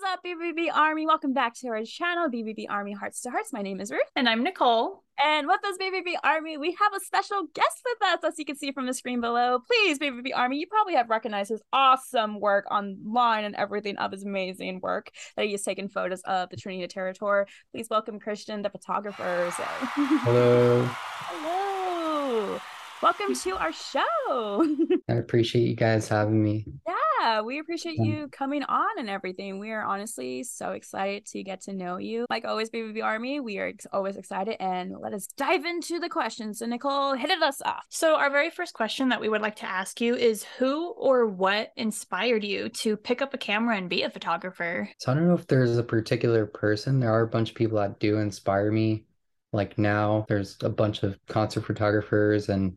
is up, BVB Army? Welcome back to our channel, BVB Army Hearts to Hearts. My name is Ruth. And I'm Nicole. And with us, BVB Army, we have a special guest with us, as you can see from the screen below. Please, BVB Army, you probably have recognized his awesome work online and everything of his amazing work that he has taken photos of the Trinity of Terror. Please welcome Christian, the photographer. So. Hello. Hello. Welcome to our show. I appreciate you guys having me. Yeah, we appreciate um, you coming on and everything. We are honestly so excited to get to know you. Like always, BVB Army, we are always excited. And let us dive into the questions. So, Nicole, hit it us off. So, our very first question that we would like to ask you is Who or what inspired you to pick up a camera and be a photographer? So I don't know if there's a particular person. There are a bunch of people that do inspire me. Like now, there's a bunch of concert photographers and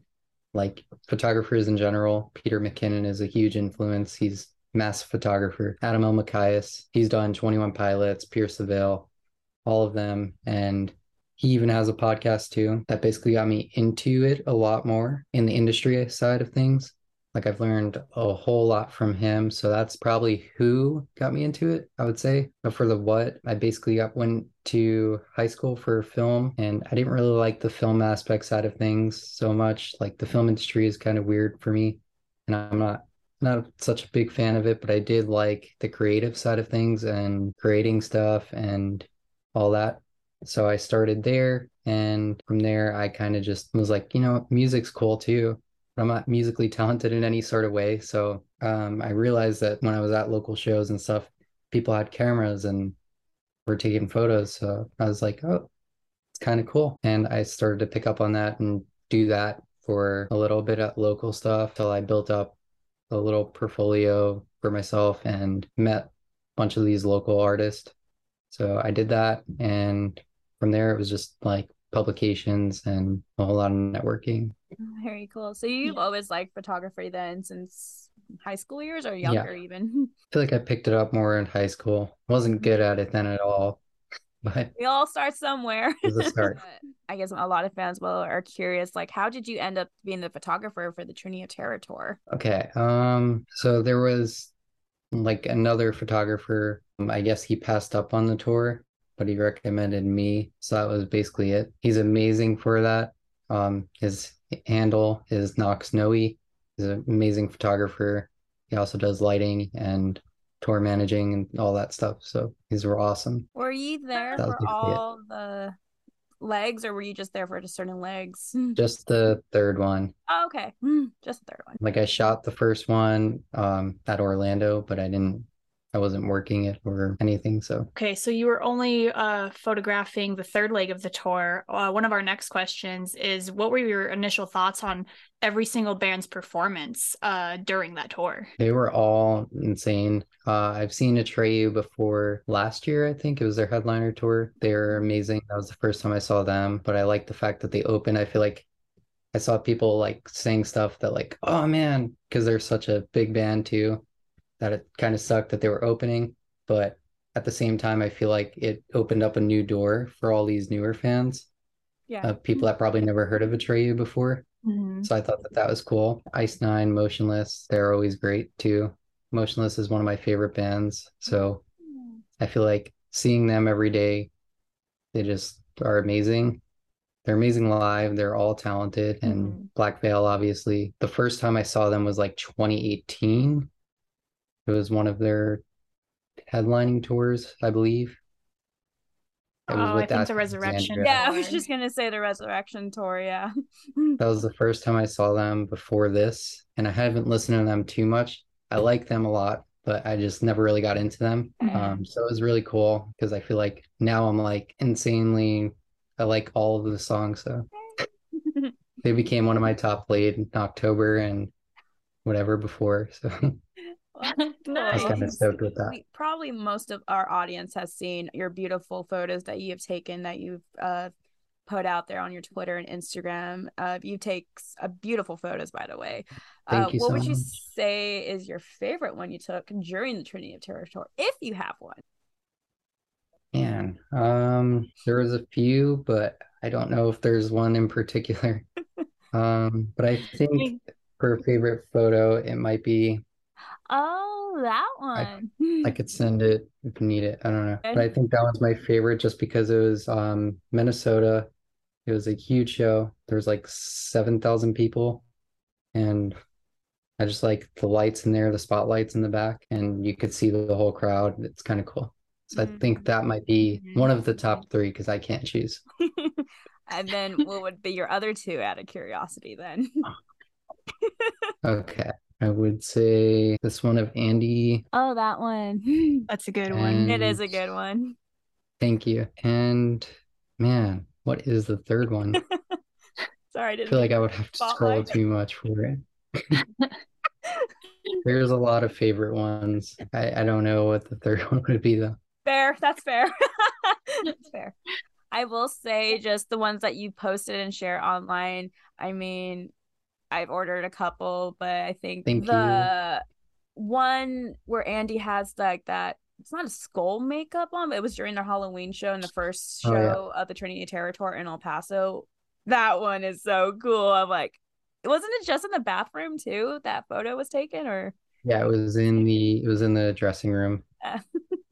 like photographers in general. Peter McKinnon is a huge influence. He's massive photographer. Adam Elmakias, he's done 21 Pilots, Pierce the Veil, all of them. And he even has a podcast too that basically got me into it a lot more in the industry side of things. Like I've learned a whole lot from him. So that's probably who got me into it, I would say. But for the what, I basically got went to high school for film and I didn't really like the film aspect side of things so much. Like the film industry is kind of weird for me. And I'm not not such a big fan of it, but I did like the creative side of things and creating stuff and all that. So I started there and from there I kind of just was like, you know, music's cool too. I'm not musically talented in any sort of way. So um, I realized that when I was at local shows and stuff, people had cameras and were taking photos. So I was like, oh, it's kind of cool. And I started to pick up on that and do that for a little bit at local stuff till I built up a little portfolio for myself and met a bunch of these local artists. So I did that. And from there, it was just like publications and a whole lot of networking. Very cool. So, you've always liked photography then since high school years or younger, even? I feel like I picked it up more in high school. wasn't good at it then at all, but We all start somewhere. it was a start. I guess a lot of fans will are curious, like, how did you end up being the photographer for the Trinity of Terror? Okay. Um, so there was like another photographer. Um, I guess he passed up on the tour, but he recommended me. So that was basically it. He's amazing for that. Um, his handle is Knox Noe. He's an amazing photographer. He also does lighting and tour managing and all that stuff. So these were awesome. Were you there That for basically it. all the legs, or were you just there for just certain legs? Just the third one. Oh, okay, Mm, just the third one. Like I shot the first one um at Orlando, but I didn't I wasn't working it or anything. So Okay, so you were only uh, photographing the third leg of the tour. Uh, one of our next questions is What were your initial thoughts on every single band's performance uh, during that tour? they were all insane. Uh I've seen Atreyu before last year, I think it was their headliner tour. They were amazing. That was the first time I saw them, but I like the fact that they opened. I feel like I saw people like saying stuff that like, oh man, because they're such a big band too, that it kind of sucked that they were opening. But at the same time, I feel like it opened up a new door for all these newer fans Yeah. of people that probably never heard of Atreyu before. Mhm. So I thought that that was cool. Ice Nine, Motionless, they're always great too. Motionless is one of my favorite bands. So I feel like seeing them every day, they just are amazing. They're amazing live. They're all talented. And Mhm. Black Veil, obviously. The first time I saw them was like 2018. It was one of their headlining tours, I believe. It was Oh, I with think the Resurrection. Alexandria. Yeah, I was just gonna say the Resurrection tour. Yeah. That was the first time I saw them before this, and I haven't listened to them too much. I like them a lot, but I just never really got into them. Mhm. Um, so it was really cool because I feel like now I'm like insanely, I like all of the songs. So they became one of my top played in October and whatever before. So Well, I was Nice. kind of stoked with that. we, probably most of our audience has seen your beautiful photos that you have taken that you've uh, put out there on your Twitter and Instagram. Uh, you take uh, beautiful photos, by the way. Thank uh, you what so would you much. say is your favorite one you took during the Trinity of Terror, if you have one? Man, um, there was a few, but I don't know if there's one in particular. Um, but I think for a favorite photo, it might be Oh, that one. I could send it if you need it. I don't know. But I think that one's my favorite just because it was um Minnesota. It was a huge show. There was like 7,000 people and I just like the lights in there, the spotlights in the back, and you could see the whole crowd. It's kind of cool. So I think that might be one of the top three because I can't choose. and then what would be your other two out of curiosity then? Okay. I would say this one of Andy. Oh, that one. That's a good one. It is a good one. Thank you. And man, what is the third one? Sorry, I I didn't feel like I would have to scroll Spotlight. too much for it. There's a lot of favorite ones. I, I don't know what the third one would be though. Fair. That's fair. That's fair. I will say just the ones that you posted and share online. I mean, I've ordered a couple, but I think Thank the one where Andy has like that it's not a skull makeup on, but it was during their Halloween show in the first Oh, yeah. show of the Trinity Terror Tour in El Paso. That one is so cool. I'm like, wasn't it just in the bathroom too? That photo was taken, or Yeah, it was in the it was in the dressing room. Yeah.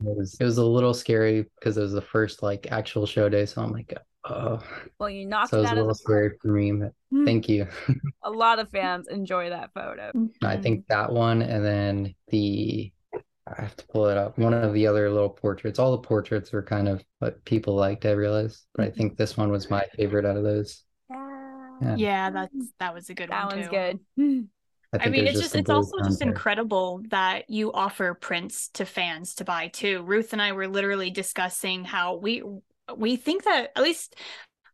It was it was a little scary because it was the first like actual show day, so I'm like, oh, well, you knocked so it it was out a of little the scary for me, but thank you. A lot of fans enjoy that photo. I think that one, and then the I have to pull it up. One of the other little portraits. All the portraits were kind of what people liked, I realized, but I Mm-hmm. think this one was my favorite out of those. Yeah. Yeah, that's that was a good That one That one's too. good. I I mean, it's just just it's also just unfair. incredible that you offer prints to fans to buy too. Ruth and I were literally discussing how we we think that at least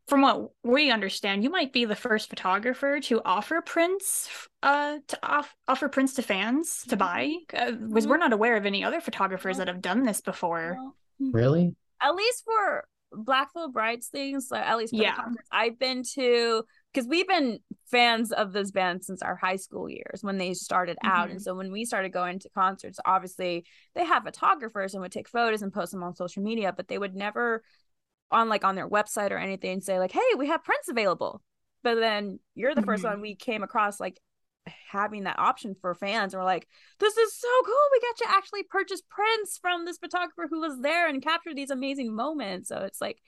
from what we understand, you might be the first photographer to offer prints uh to off, offer prints to fans to mm-hmm. buy uh, because mm-hmm. we're not aware of any other photographers that have done this before. Well, mm-hmm. Really? at least for Black Veil Brides things, like at least for Yeah. the I've been to, because we've been fans of this band since our high school years when they started out. And Mhm. so when we started going to concerts, obviously they have photographers and would take photos and post them on social media, but they would never on like on their website or anything say like, hey, we have prints available. But then you're the first Mhm. one we came across like having that option for fans and we're like this is so cool we got to actually purchase prints from this photographer who was there and capture these amazing moments so it's like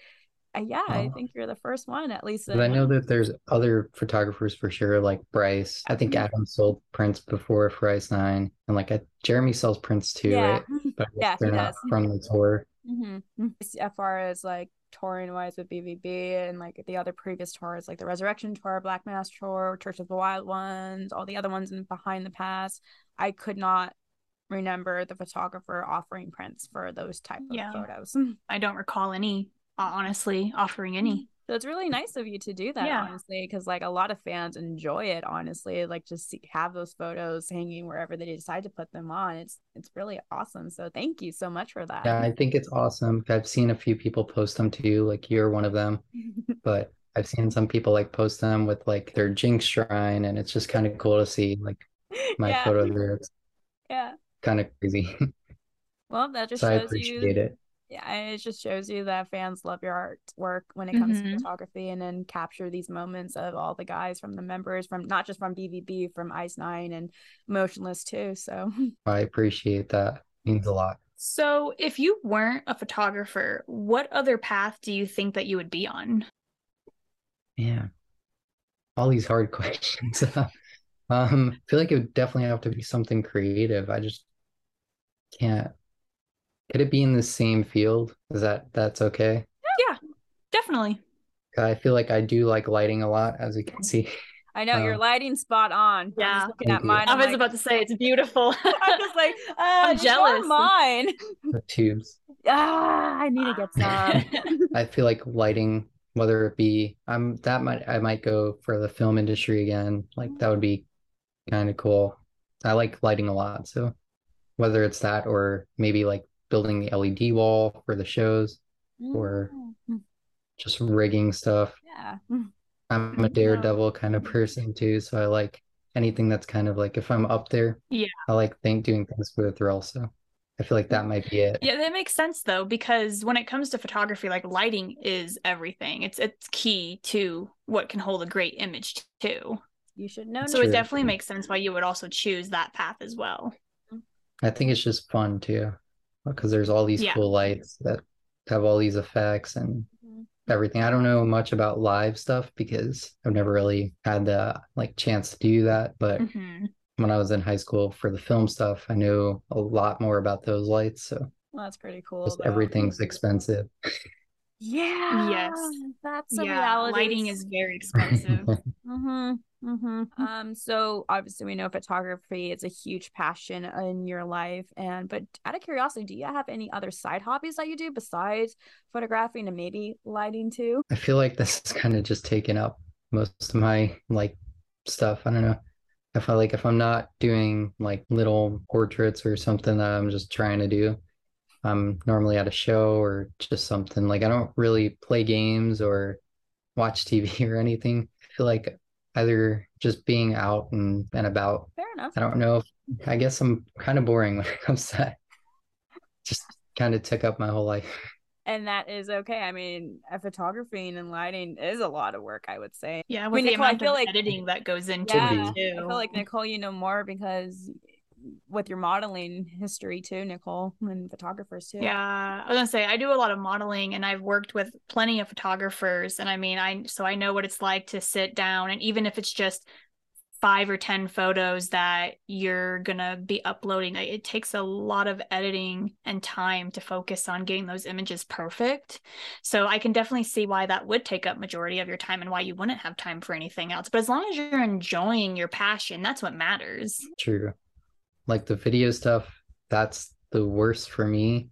uh, yeah i Oh. think you're the first one at least But I know that there's other photographers for sure, like Bryce. I think Mhm. Adam sold prints before for Ice Nine, and like I, Jeremy sells prints too, yeah right? But Yeah, they're not does. from the tour. mm-hmm. as far as like touring wise with bvb and like the other previous tours like the resurrection tour black mass tour church of the wild ones all the other ones in behind the pass i could not remember the photographer offering prints for those type of Yeah. photos I don't recall any Uh, honestly offering any. So it's really nice of you to do that, Yeah. honestly, because like a lot of fans enjoy it. Honestly, like just see, have those photos hanging wherever they decide to put them on. It's it's really awesome. So thank you so much for that. Yeah, I think it's awesome. I've seen a few people post them too, like you're one of them. But I've seen some people like post them with like their Jinxx shrine, and it's just kind of cool to see like my yeah, photo there. It's yeah. kind of crazy. Well, that just So I shows appreciate you. it. Yeah, and it just shows you that fans love your artwork when it comes Mhm. to photography, and then capture these moments of all the guys from the members, from not just from BVB, from Ice Nine and Motionless too. So I appreciate that. means a lot. So, if you weren't a photographer, what other path do you think that you would be on? Yeah. All these hard questions. Um, I feel like it would definitely have to be something creative. I just can't. Could it be in the same field? Is that that's okay? Yeah, definitely. I feel like I do like lighting a lot, as you can see. I know your Uh, lighting spot on. I'm Yeah. looking at mine. I was like, about to say it's beautiful. I'm just like, uh, I'm jealous. Mine. The tubes. Ah, I need to get some. I feel like lighting, whether it be I'm that might I might go for the film industry again. Like that would be kind of cool. I like lighting a lot, so whether it's that or maybe like building the LED wall for the shows, Or- Mm, just rigging stuff. yeah. I'm a daredevil kind of person too, so I like anything that's kind of like if I'm up there, Yeah. I like think doing things for the thrill. So I feel like that might be it. Yeah, that makes sense though, because when it comes to photography, like lighting is everything. It's it's key to what can hold a great image too. You should know. So it True. definitely makes sense why you would also choose that path as well. I think it's just fun too, because there's all these Yeah. cool lights that have all these effects and Mhm. everything. I don't know much about live stuff because I've never really had the like chance to do that. But Mhm. when I was in high school for the film stuff, I knew a lot more about those lights. So Well, that's pretty cool. just though. everything's expensive. Yeah. Yes. That's a yeah, reality. lighting is very expensive. Mm-hmm. Mm-hmm. Um, so obviously we know photography is a huge passion in your life. And but out of curiosity, do you have any other side hobbies that you do besides photographing and maybe lighting too? I feel like this is kind of just taking up most of my like stuff. I don't know. If I feel like if I'm not doing like little portraits or something that I'm just trying to do, I'm normally at a show or just something. Like I don't really play games or watch TV or anything. I feel like either just being out and, and about. Fair enough. I don't know if I guess I'm kind of boring when it comes to that. Just kind of took up my whole life. And that is okay. I mean, uh, photography and lighting is a lot of work, I would say. Yeah, with mean, the Nicole, I feel of like- editing that goes into Yeah, it too. I feel like Nicole, you know more because with your modeling history too, Nicole, and photographers too. Yeah, I was gonna say I do a lot of modeling and I've worked with plenty of photographers and I mean I so I know what it's like to sit down and even if it's just five or ten photos that you're gonna be uploading, it it takes a lot of editing and time to focus on getting those images perfect. So I can definitely see why that would take up majority of your time and why you wouldn't have time for anything else. But as long as you're enjoying your passion, that's what matters. True. Like the video stuff, that's the worst for me.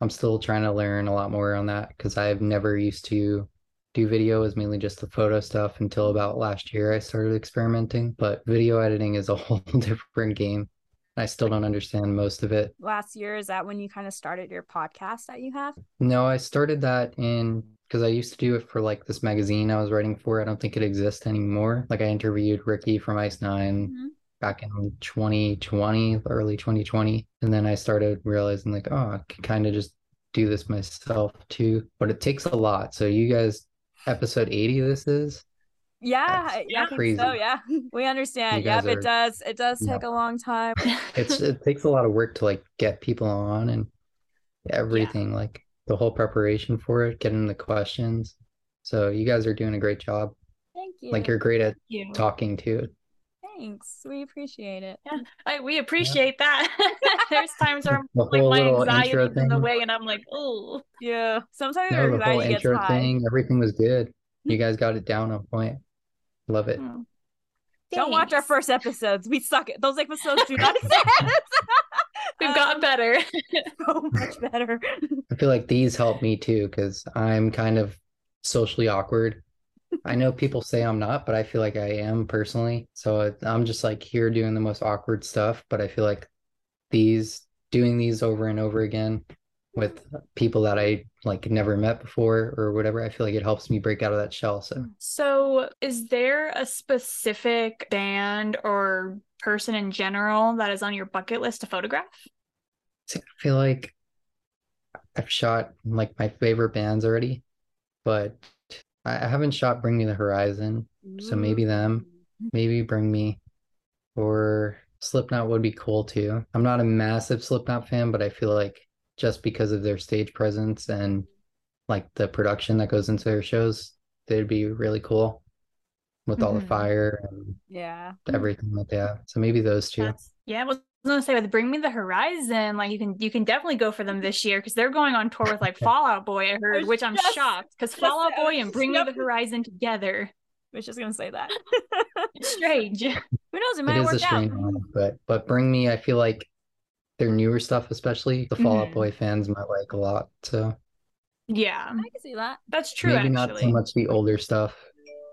I'm still trying to learn a lot more on that because I've never used to do video. It was mainly just the photo stuff until about last year I started experimenting. But video editing is a whole different game. I still don't understand most of it. Last year, is that when you kind of started your podcast that you have? No, I started that in because I used to do it for like this magazine I was writing for. I don't think it exists anymore. Like I interviewed Ricky from Ice 9 Mhm. Back in 2020, early 2020. And then I started realizing like, oh, I can kind of just do this myself too. But it takes a lot. So you guys, episode 80 this is? Yeah, yeah, crazy. so. Yeah, we understand. You guys Yep, it does. It does Yeah. take a long time. It's it takes a lot of work to like get people on and everything, like the whole preparation for it, getting the questions. So you guys are doing a great job. Thank you. Like you're great at You. talking too. Thanks. We appreciate it. I, we appreciate that. There's times where I'm The like my anxiety intro is in the way, and I'm like, oh, Yeah. Sometimes No, your the whole anxiety gets intro high. thing, everything was good. You guys got it down on point. Love it. hmm. Don't watch our first episodes. We suck at those episodes. Do not exist. We've Um, gotten better. so much better. I feel like these help me too because I'm kind of socially awkward. I know people say I'm not, but I feel like I am personally. So I'm just like here doing the most awkward stuff, but I feel like these doing these over and over again with people that I like never met before or whatever, I feel like it helps me break out of that shell. So So, is there a specific band or person in general that is on your bucket list to photograph? I feel like I've shot like my favorite bands already, but I I haven't shot Bring Me the Horizon. So maybe them. maybe bring me or Slipknot would be cool too. I'm not a massive Slipknot fan, but I feel like just because of their stage presence and like the production that goes into their shows, they'd be really cool with all the Mhm. fire and Yeah. everything that they have. So maybe those two. That's yeah. I was gonna say with Bring Me the Horizon, like you can you can definitely go for them this year because they're going on tour with like Fall Out Boy. I heard, was which I'm just- shocked because just- Fall Out Boy and Bring Me the Horizon together. I was just gonna say that. It's strange. Who knows? It It might is a work out. strange one, but but bring me, I feel like their newer stuff, especially the Fall Out Mhm. Boy fans might like a lot. So Yeah, I can see that. that's true. maybe actually, not so much the older stuff.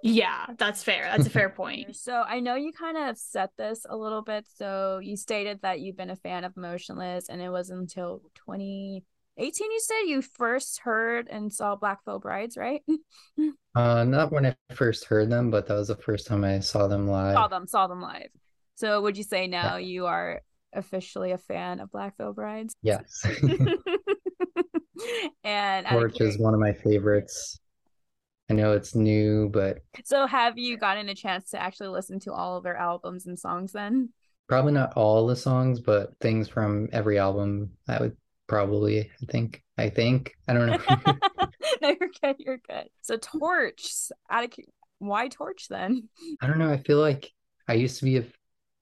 Yeah, that's fair. That's a fair point. So I know you kind of set this a little bit. So you stated that you've been a fan of Motionless, and it was until 2018 you said you first heard and saw Black Veil Brides, right? Uh, not when I first heard them, but that was the first time I saw them live. saw them, saw them live. So would you say now you are officially a fan of Black Veil Brides? Yes. and out Torch is one of my favorites. I know it's new, but So have you gotten a chance to actually listen to all of their albums and songs then? Probably not all the songs, but things from every album. I would probably, I think. I think. I don't know. no, you're good. You're good. So Torch, out of why Torch then? I don't know. I feel like I used to be a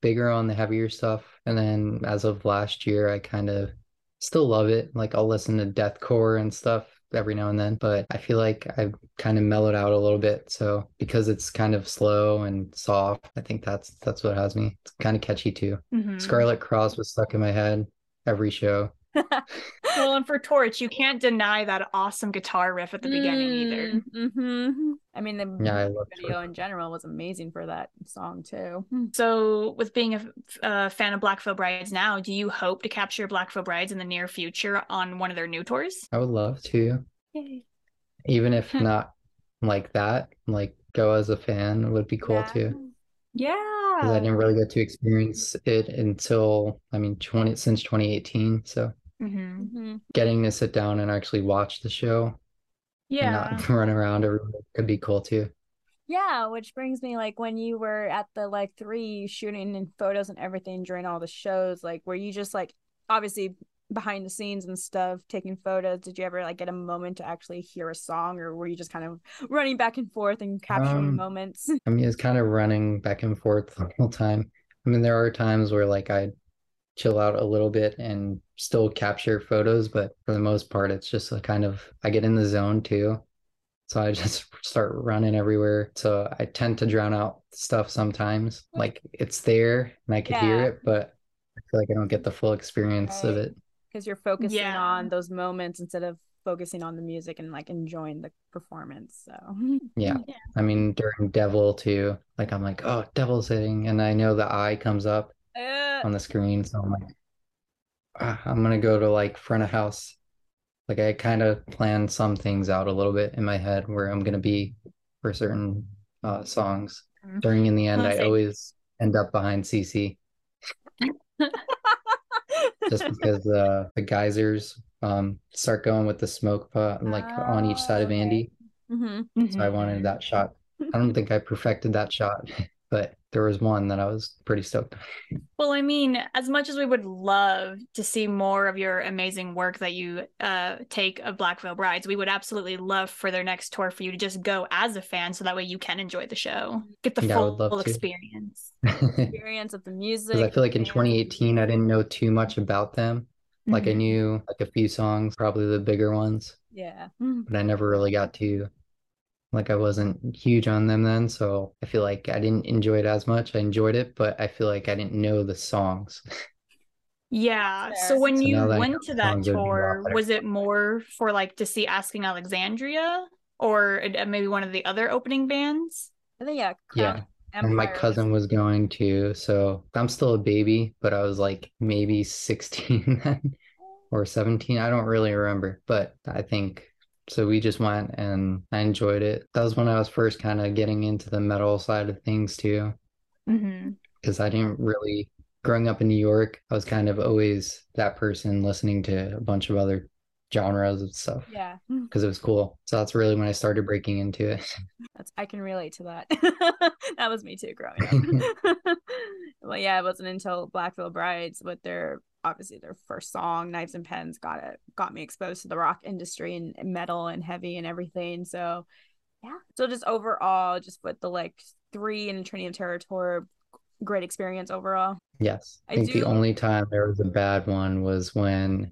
bigger on the heavier stuff, and then as of last year, I kind of still love it. Like I'll listen to deathcore and stuff every now and then, but I feel like I've kind of mellowed out a little bit. So because it's kind of slow and soft, I think that's that's what has me. It's kind of catchy too. Mm-hmm. Scarlet Cross was stuck in my head every show. well, and for Torch, you can't deny that awesome guitar riff at the beginning either. Mm-hmm. I mean, the yeah, video in general was amazing for that song too. So, with being a, a fan of Black Veil Brides now, do you hope to capture Black Veil Brides in the near future on one of their new tours? I would love to. Yay. Even if not like that, like go as a fan would be cool yeah. too. Yeah. I didn't really get to experience it until I mean 20 since 2018. So Mm-hmm. mm-hmm. Getting to sit down and actually watch the show. Yeah. not run around everywhere could be cool too. Yeah, which brings me like when you were at the like three shooting and photos and everything during all the shows, like were you just like obviously behind the scenes and stuff taking photos did you ever like get a moment to actually hear a song or were you just kind of running back and forth and capturing um, moments i mean it's kind of running back and forth the whole time i mean there are times where like i chill out a little bit and still capture photos, but for the most part, it's just a kind of I get in the zone too. So I just start running everywhere. So I tend to drown out stuff sometimes. Like it's there and I can yeah. hear it, but I feel like I don't get the full experience right. of it. Because you're focusing yeah. on those moments instead of focusing on the music and like enjoying the performance. So yeah. yeah. I mean during Devil too, like I'm like, oh Devil's hitting and I know the eye comes up uh, on the screen. So I'm like, ah, I'm gonna go to like front of house. Like I kind of plan some things out a little bit in my head where I'm gonna be for certain uh, songs. Mm-hmm. During in the end, I always end up behind CC. Just because uh, the geysers um, start going with the smoke pot like oh, on each side of oh, Andy. Mm-hmm. So I wanted mm-hmm. that shot. I don't think I perfected that shot, but there was one that I was pretty stoked. Well, I mean, as much as we would love to see more of your amazing work that you uh, take of Black Veil Brides, we would absolutely love for their next tour for you to just go as a fan, so that way you can enjoy the show, get the yeah, full, experience, experience of the music. I feel like in 2018, I didn't know too much about them. Like mm-hmm. I knew like a few songs, probably the bigger ones. Yeah, but I never really got to like I wasn't huge on them then, so I feel like I didn't enjoy it as much. I enjoyed it, but I feel like I didn't know the songs. Yeah. So when so you went to that tour, was it more for like to see Asking Alexandria or uh, maybe one of the other opening bands? I think yeah. yeah. Empire and my cousin was going to, so I'm still a baby, but I was like maybe 16 then or 17. I don't really remember, but I think so we just went and I enjoyed it. That was when I was first kind of getting into the metal side of things too. Because mm-hmm. I didn't really, growing up in New York, I was kind of always that person listening to a bunch of other genres and stuff. Yeah. Because it was cool. So that's really when I started breaking into it. That's I can relate to that. that was me too growing up. well, yeah, it wasn't until Black Veil Brides with their obviously their first song knives and pens got it got me exposed to the rock industry and metal and heavy and everything. So yeah. So just overall just with the like three and trinity of terror tour great experience overall. Yes. I, I think do... the only time there was a bad one was when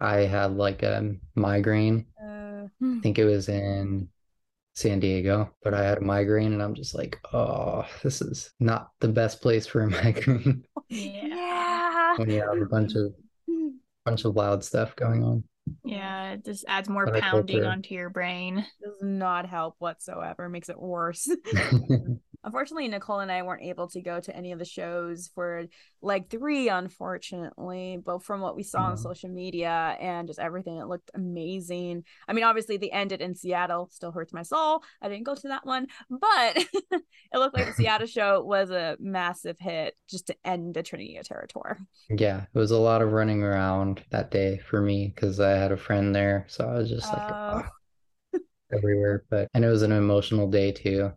i had like a migraine. Uh... i think it was in San Diego, but I had a migraine and I'm just like, oh, this is not the best place for a migraine. Yeah. When you have a bunch of bunch of loud stuff going on. Yeah, it just adds more pounding onto your brain. Does not help whatsoever, makes it worse. Unfortunately, Nicole and I weren't able to go to any of the shows for like three, unfortunately. But from what we saw on social media and just everything, it looked amazing. I mean, obviously, the ended in Seattle still hurts my soul. I didn't go to that one, but it looked like the Seattle show was a massive hit just to end the Trinity of Terror tour. Yeah, it was a lot of running around that day for me because I had a friend there. So I was just like, uh... oh, everywhere. But and it was an emotional day too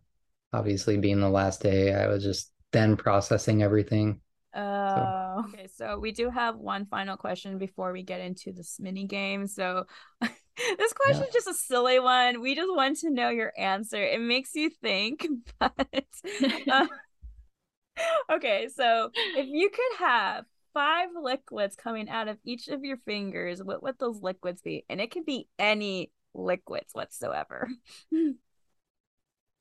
obviously being the last day, I was just then processing everything. Uh, okay, so we do have one final question before we get into this mini game. So this question is just a silly one. We just want to know your answer. It makes you think, but uh, okay. So if you could have five liquids coming out of each of your fingers, what would those liquids be? And it could be any liquids whatsoever.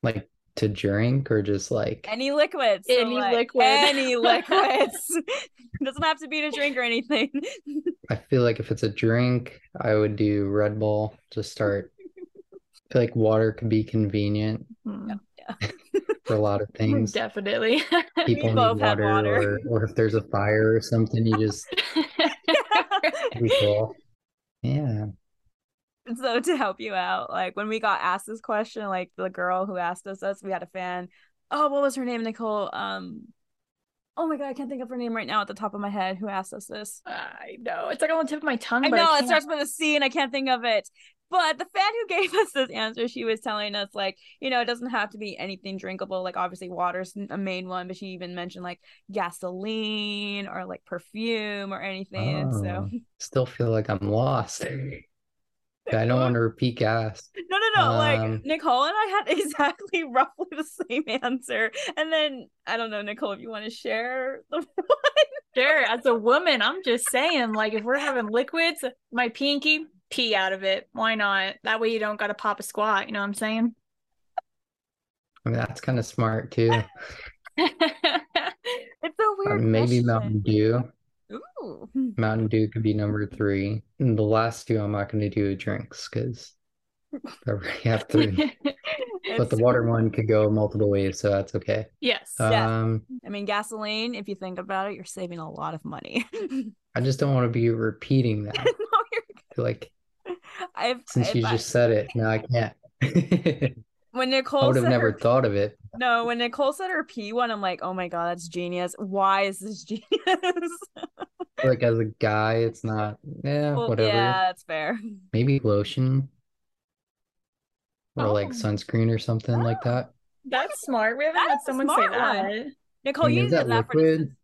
Like to drink or just like any liquids. So Any like, liquid. Any liquids. Doesn't have to be to drink or anything. I feel like if it's a drink, I would do Red Bull to start. I feel like water could be convenient Hmm. for a lot of things. Definitely. People both need have water, water. Or, or if there's a fire or something, you just be cool. Yeah. So to help you out, like when we got asked this question, like the girl who asked us this, we had a fan. Oh, what was her name, Nicole? Um, oh my god, I can't think of her name right now at the top of my head. Who asked us this? I know. It's like on the tip of my tongue. I but know it starts with a C, and I can't think of it. But the fan who gave us this answer, she was telling us like, you know, it doesn't have to be anything drinkable. Like obviously, water's a main one, but she even mentioned like gasoline or like perfume or anything. So Oh, still feel like I'm lost. I don't want to repeat gas. No, no, no. Um, like Nicole and I had exactly roughly the same answer. And then I don't know, Nicole, if you want to share the one. Sure, as a woman, I'm just saying, like, if we're having liquids, my pinky, pee out of it. Why not? That way you don't got to pop a squat. You know what I'm saying? I mean, that's kind of smart too. It's a weird maybe question. Mountain Dew. Ooh. Mountain Dew could be number three. And the last two I'm not going to do drinks because I already have three. But the water one could go multiple ways, so that's okay. yes. Yeah. Um, I mean, gasoline, if you think about it, you're saving a lot of money. I just don't want to be repeating that. you're Like, I've, since if you just said it, now I can't. I when Nicole I would have said never her, thought of it. no, when Nicole said her P one, I'm like, oh my god, that's genius. Why is this genius? Like as a guy, it's not. Yeah, Well, whatever. yeah, that's fair. Maybe lotion or like Oh. sunscreen or something like that. That's smart. We haven't That had someone say smart one. that. Nicole, I mean, you is did that that for liquid? instance.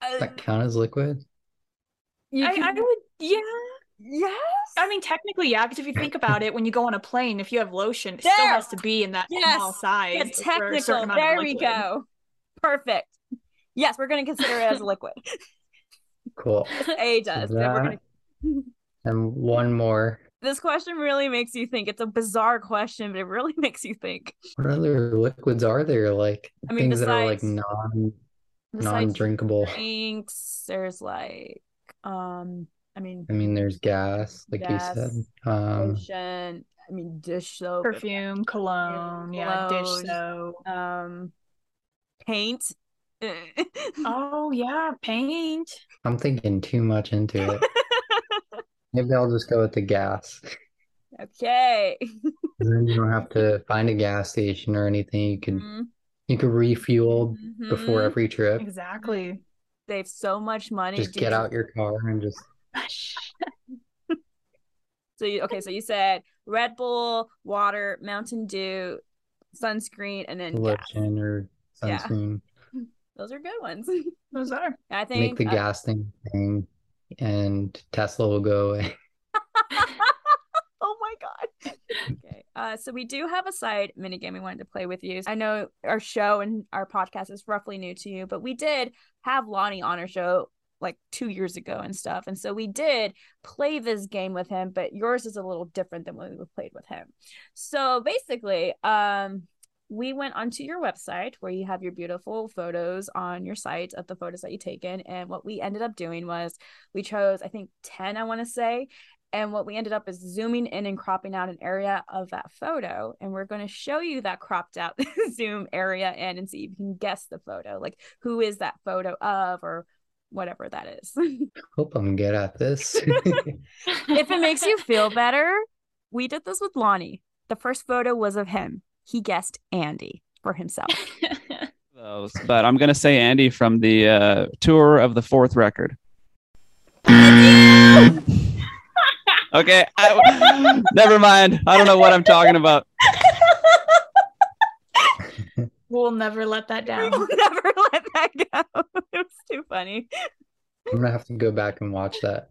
Uh, That count as liquid? I, can- I would, yeah. Yes. I mean, technically, yeah, because if you think about it, when you go on a plane, if you have lotion, it still has to be in that Yes. small size. Get for a certain technical. There we go. Perfect. Yes, we're gonna consider it as a liquid. Cool. A does. that- gonna... And one more. This question really makes you think. It's a bizarre question, but it really makes you think. What other liquids are there? Like I mean, things that are like non non-drinkable. drinks, there's like, um, I mean, I mean, there's gas, like you said. Um, lotion. I mean, dish soap. Perfume, cologne, yeah, dish soap. Um, paint. Oh yeah, paint. I'm thinking too much into it. Maybe I'll just go with the gas. Okay. Then you don't have to find a gas station or anything. You can Mhm. you can refuel before Mhm. every trip. Exactly. Save so much money. Just Do get you- out your car and just So you okay? So you said Red Bull, water, Mountain Dew, sunscreen, and then gas. lotion or Yeah. sunscreen. Those are good ones. Those are. I think Make the uh, gas thing thing, and Tesla will go away. oh my god. Okay. Uh, so we do have a side minigame we wanted to play with you. I know our show and our podcast is roughly new to you, but we did have Lonny on our show like two years ago and stuff. And so we did play this game with him, but yours is a little different than when we played with him. So basically, um, we went onto your website where you have your beautiful photos on your site of the photos that you taken. And what we ended up doing was we chose, I think, 10, I want to say. And what we ended up is zooming in and cropping out an area of that photo. And we're going to show you that cropped out zoom area in and see if you can guess the photo. Like, who is that photo of or whatever that is. Hope I'm good at this. if it makes you feel better, we did this with Lonny. The first photo was of him. He guessed Andy for himself. those, but I'm gonna say Andy from the uh, tour of the fourth record. okay, I, never mind. I don't know what I'm talking about. We'll never let that We down. will never that go. It was too funny. I'm gonna have to go back and watch that.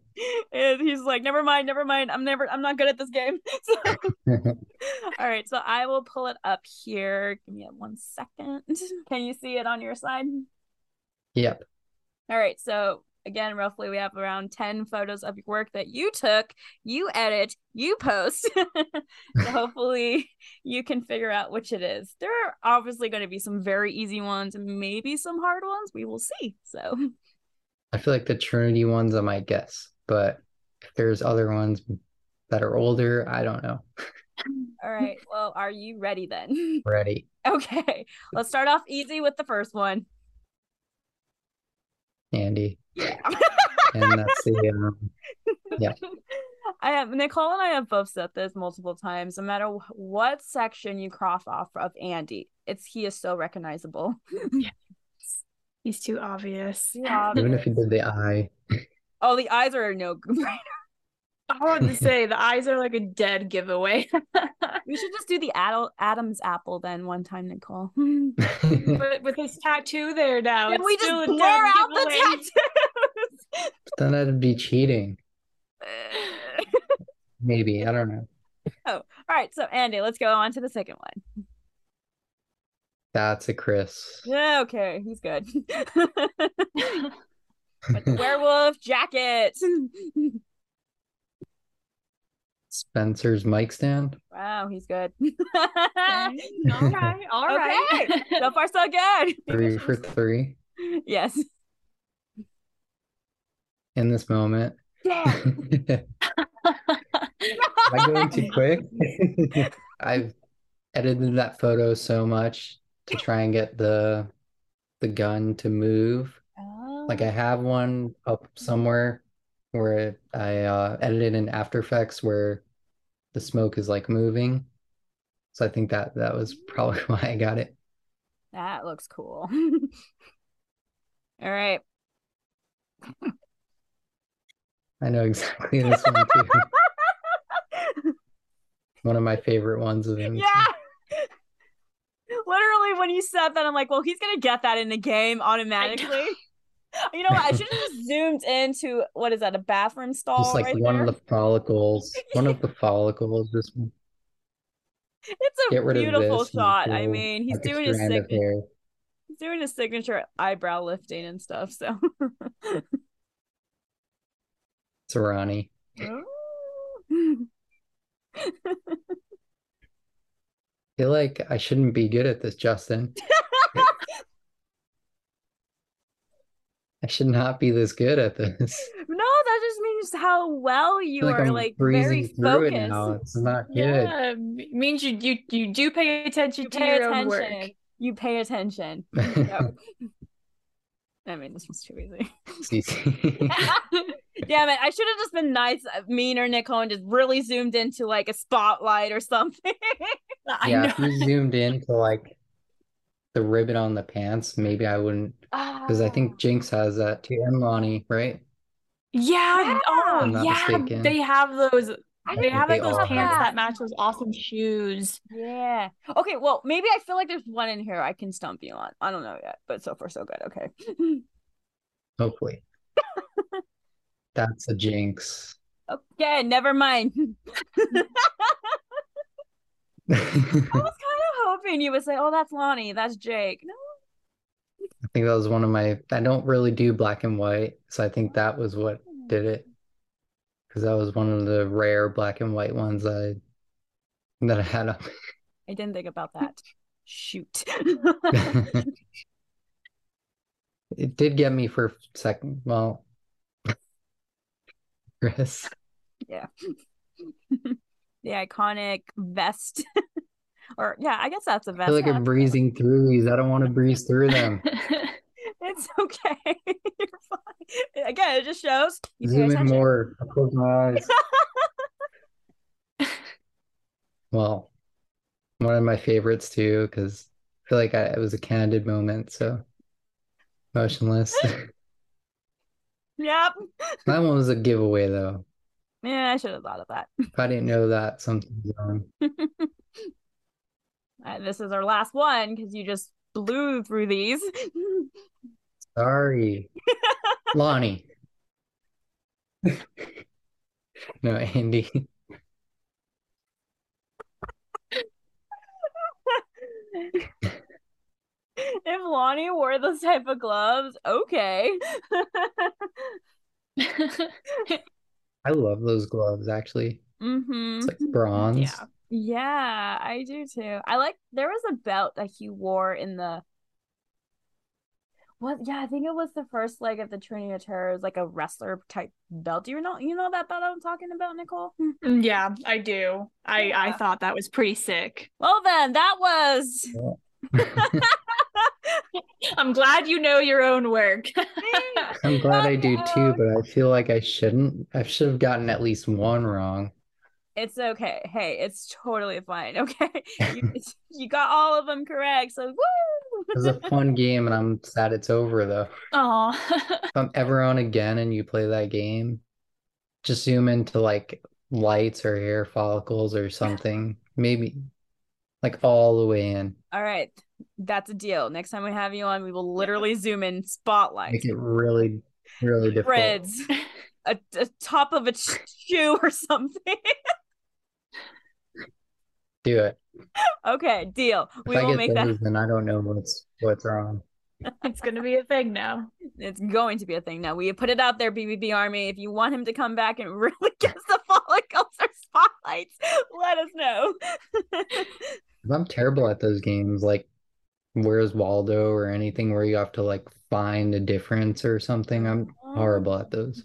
And he's like, never mind, never mind. I'm never I'm not good at this game. So all right, so I will pull it up here. Give me one second. Can you see it on your side? Yep. All right, so again, roughly we have around 10 photos of your work that you took, you edit, you post. so hopefully you can figure out which it is. There are obviously going to be some very easy ones maybe some hard ones. We will see. So, I feel like the Trinity ones I might guess, but if there's other ones that are older, I don't know. all right. Well, are you ready then? Ready. okay. Let's start off easy with the first one. Andy. Yeah. And that's the um, I have Nicole and I have both said this multiple times. No matter what section you cross off of Andy, it's he is so recognizable. He's too obvious. Yeah. even if he did the eye. Oh, the eyes are no good. I wanted to say the eyes are like a dead giveaway. we should just do the Ad- Adam's apple then one time, Nicole. but with his tattoo there now, and it's we just still a blur dead out the giveaway. tattoos. then that'd be cheating. Maybe. I don't know. Oh, all right, so Andy, let's go on to the second one. That's a Chris. Yeah, okay, he's good. With the werewolf jacket. Spencer's mic stand. wow, he's good. all right, all right. Okay. so far, so good. Three for three Yes. in this moment. Yeah. Am I going too quick? I've edited that photo so much to try and get the the gun to move. Like I have one up somewhere where I uh, edited in After Effects where the smoke is like moving. So I think that that was probably why I got it. That looks cool. All right. I know exactly this one too. One of my favorite ones of him. Yeah. Literally, when you said that, I'm like, well, he's gonna get that in the game automatically. You know what? I should have just zoomed into what is that? A bathroom stall Just like right one there. of the follicles. One of the follicles. Just It's a get rid of beautiful shot. I mean, he's like, doing his signature. He's doing his signature eyebrow lifting and stuff. So. It's Ronnie. Oh. I feel like I shouldn't be good at this, Justin. I should not be this good at this. no, that just means how well you like are I'm like very through it focused. now. It's not good. Yeah, m- means you you you do pay attention You to pay your own work. attention. You pay attention. Yep. I mean, this was too easy. It's easy. Damn it! I should have just been nice, uh, mean, or Nicole, and just really zoomed into like a spotlight or something. I yeah, know. if you zoomed in to like the ribbon on the pants, maybe I wouldn't because I Ah. think Jinxx has that too, and Lonny, right? Yeah. Yeah. Oh, yeah. mistaken. They have those. I They didn't have They those pants have that match those awesome shoes. Yeah. Okay. Well, maybe I feel like there's one in here I can stump you on. I don't know yet, but so far so good. Okay. Hopefully. That's a Jinxx. okay. Never mind. I was kind of hoping you would say, "Oh, that's Lonny. That's Jake." No. I think that was one of my. I don't really do black and white, so I think that was what hmm. did it. Because that was one of the rare black and white ones I that I had up. I didn't think about that. Shoot. It did get me for a second. Well, Chris. The iconic vest. or yeah, I guess that's a I vest. feel like I'm breezing through these. I don't want to breeze through them. It's okay. You're fine. Again, it just shows you Zoom in more. I'll close my eyes. Well, one of my favorites too, because I feel like I, it was a candid moment. So motionless. Yep. That one was a giveaway though. Yeah, I should have thought of that. If I didn't know that, something's wrong. Uh, this is our last one because you just blew through these. Sorry. Lonny. no, Andy. if Lonny wore those type of gloves, okay. I love those gloves actually. mm-hmm. It's like bronze. Yeah. Yeah, I do too. I like there was a belt that he wore in the what yeah, I think it was the first leg of the Trinity of Terror, it was like a wrestler type belt. Do you know you know that belt I'm talking about, Nicole? Mm, yeah, I do. I I thought that was pretty sick. Well then, that was I'm glad you know your own work. I'm glad I do too, but I feel like I shouldn't. I should have gotten at least one wrong. It's okay. Hey, it's totally fine. Okay. You, you got all of them correct. So woo! It was a fun game, and I'm sad it's over though. Oh, If I'm ever on again and you play that game, just zoom into like lights or hair follicles or something. Maybe like all the way in. All right. That's a deal. Next time we have you on, we will literally zoom in spotlight. Make it really, really difficult. Threads. A, a top of a shoe or something. Do it. okay, deal. If We I will make that. then I don't know what's what's wrong. it's gonna be a thing now. It's going to be a thing now. We put it out there, BVB Army. If you want him to come back and really get the follicles or spotlights, let us know. I'm terrible at those games, like Where's Waldo or anything where you have to like find a difference or something. I'm um, horrible at those.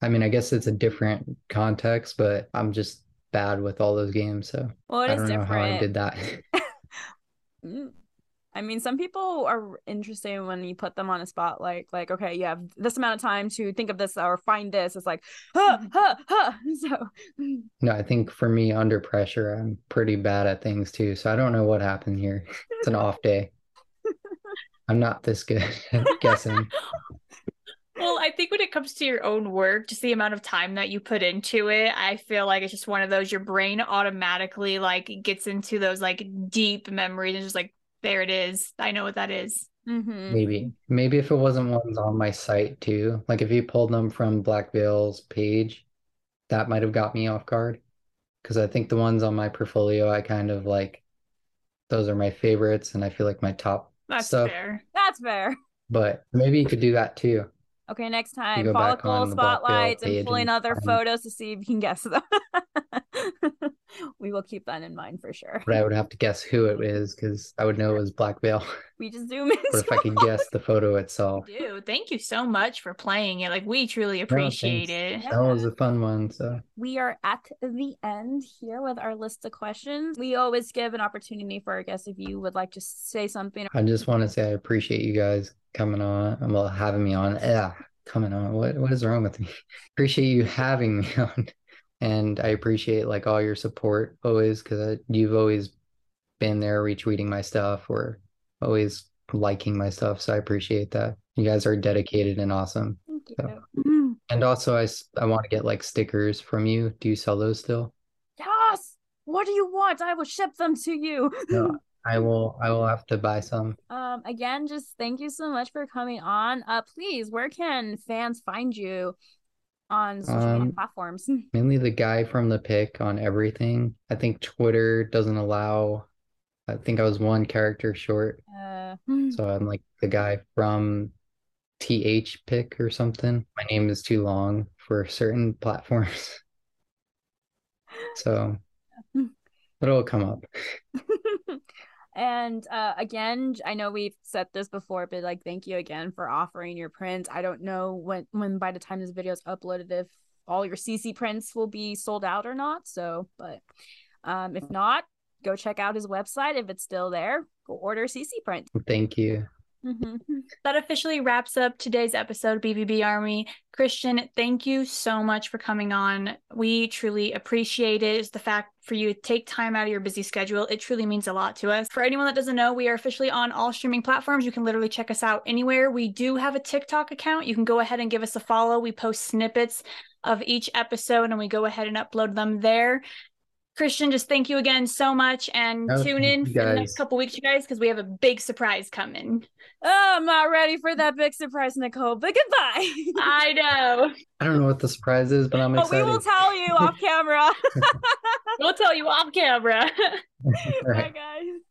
I mean, I guess it's a different context, but I'm just bad with all those games, so it I don't know how I did that. Mm. Mm. I mean, some people are interesting when you put them on a spotlight. Like, like, okay, you have this amount of time to think of this or find this. It's like, huh, huh, huh. So, No, I think for me, under pressure, I'm pretty bad at things too. So I don't know what happened here. It's an off day. I'm not this good at guessing. Well, I think when it comes to your own work, just the amount of time that you put into it, I feel like it's just one of those your brain automatically like gets into those like deep memories and just like there it is. I know what that is. Mhm. Maybe. Maybe if it wasn't ones on my site too. Like if you pulled them from Black Veil's page, that might have got me off guard. Because I think the ones on my portfolio, I kind of like, those are my favorites and I feel like my top That's stuff. fair. that's fair. But maybe you could do that too. Okay, next time, follicle spotlights and pulling other photos to see if you can guess them. we will keep that in mind for sure. But I would have to guess who it is because I would know it was Black Veil. We just zoom in. But if I could guess the photo itself, Dude, thank you so much for playing it. Like we truly appreciate thanks. it. that was a fun one. So we are at the end here with our list of questions. We always give an opportunity for our guests if you would like to say something. I just want to say I appreciate you guys coming on, well, having me on. Yeah, coming on. What what is wrong with me? Appreciate you having me on, and I appreciate like all your support always because you've always been there retweeting my stuff or always liking my stuff. So I appreciate that. You guys are dedicated and awesome. Thank So- you. And also, I, I want to get like stickers from you. Do you sell those still? Yes. What do you want? I will ship them to you. No, I will. I will have to buy some. Um, again, just thank you so much for coming on. Uh, please, where can fans find you on social media Um, platforms? Mainly the guy from the pick on everything. I think Twitter doesn't allow. I think I was one character short, Uh, so I'm like the guy from TH pick or something. My name is too long for certain platforms. So, it'll come up. and uh, again, I know we've said this before, but like, thank you again for offering your prints. I don't know when, when by the time this video is uploaded, if all your CC prints will be sold out or not. So, but um, if not, go check out his website if it's still there. Go order CC print. Thank you. Mhm. That officially wraps up today's episode, BVB Army. Christian, thank you so much for coming on. We truly appreciate it. It's the fact for you to take time out of your busy schedule. It truly means a lot to us. For anyone that doesn't know, we are officially on all streaming platforms. You can literally check us out anywhere. We do have a TikTok account. You can go ahead and give us a follow. We post snippets of each episode and we go ahead and upload them there. Christian, just thank you again so much and oh, tune in for the next couple weeks, you guys, because we have a big surprise coming. Oh, I'm not ready for that big surprise, Nicole, but goodbye. I know. I don't know what the surprise is, but I'm excited. But we will tell you off camera. we'll tell you off camera. Bye, guys.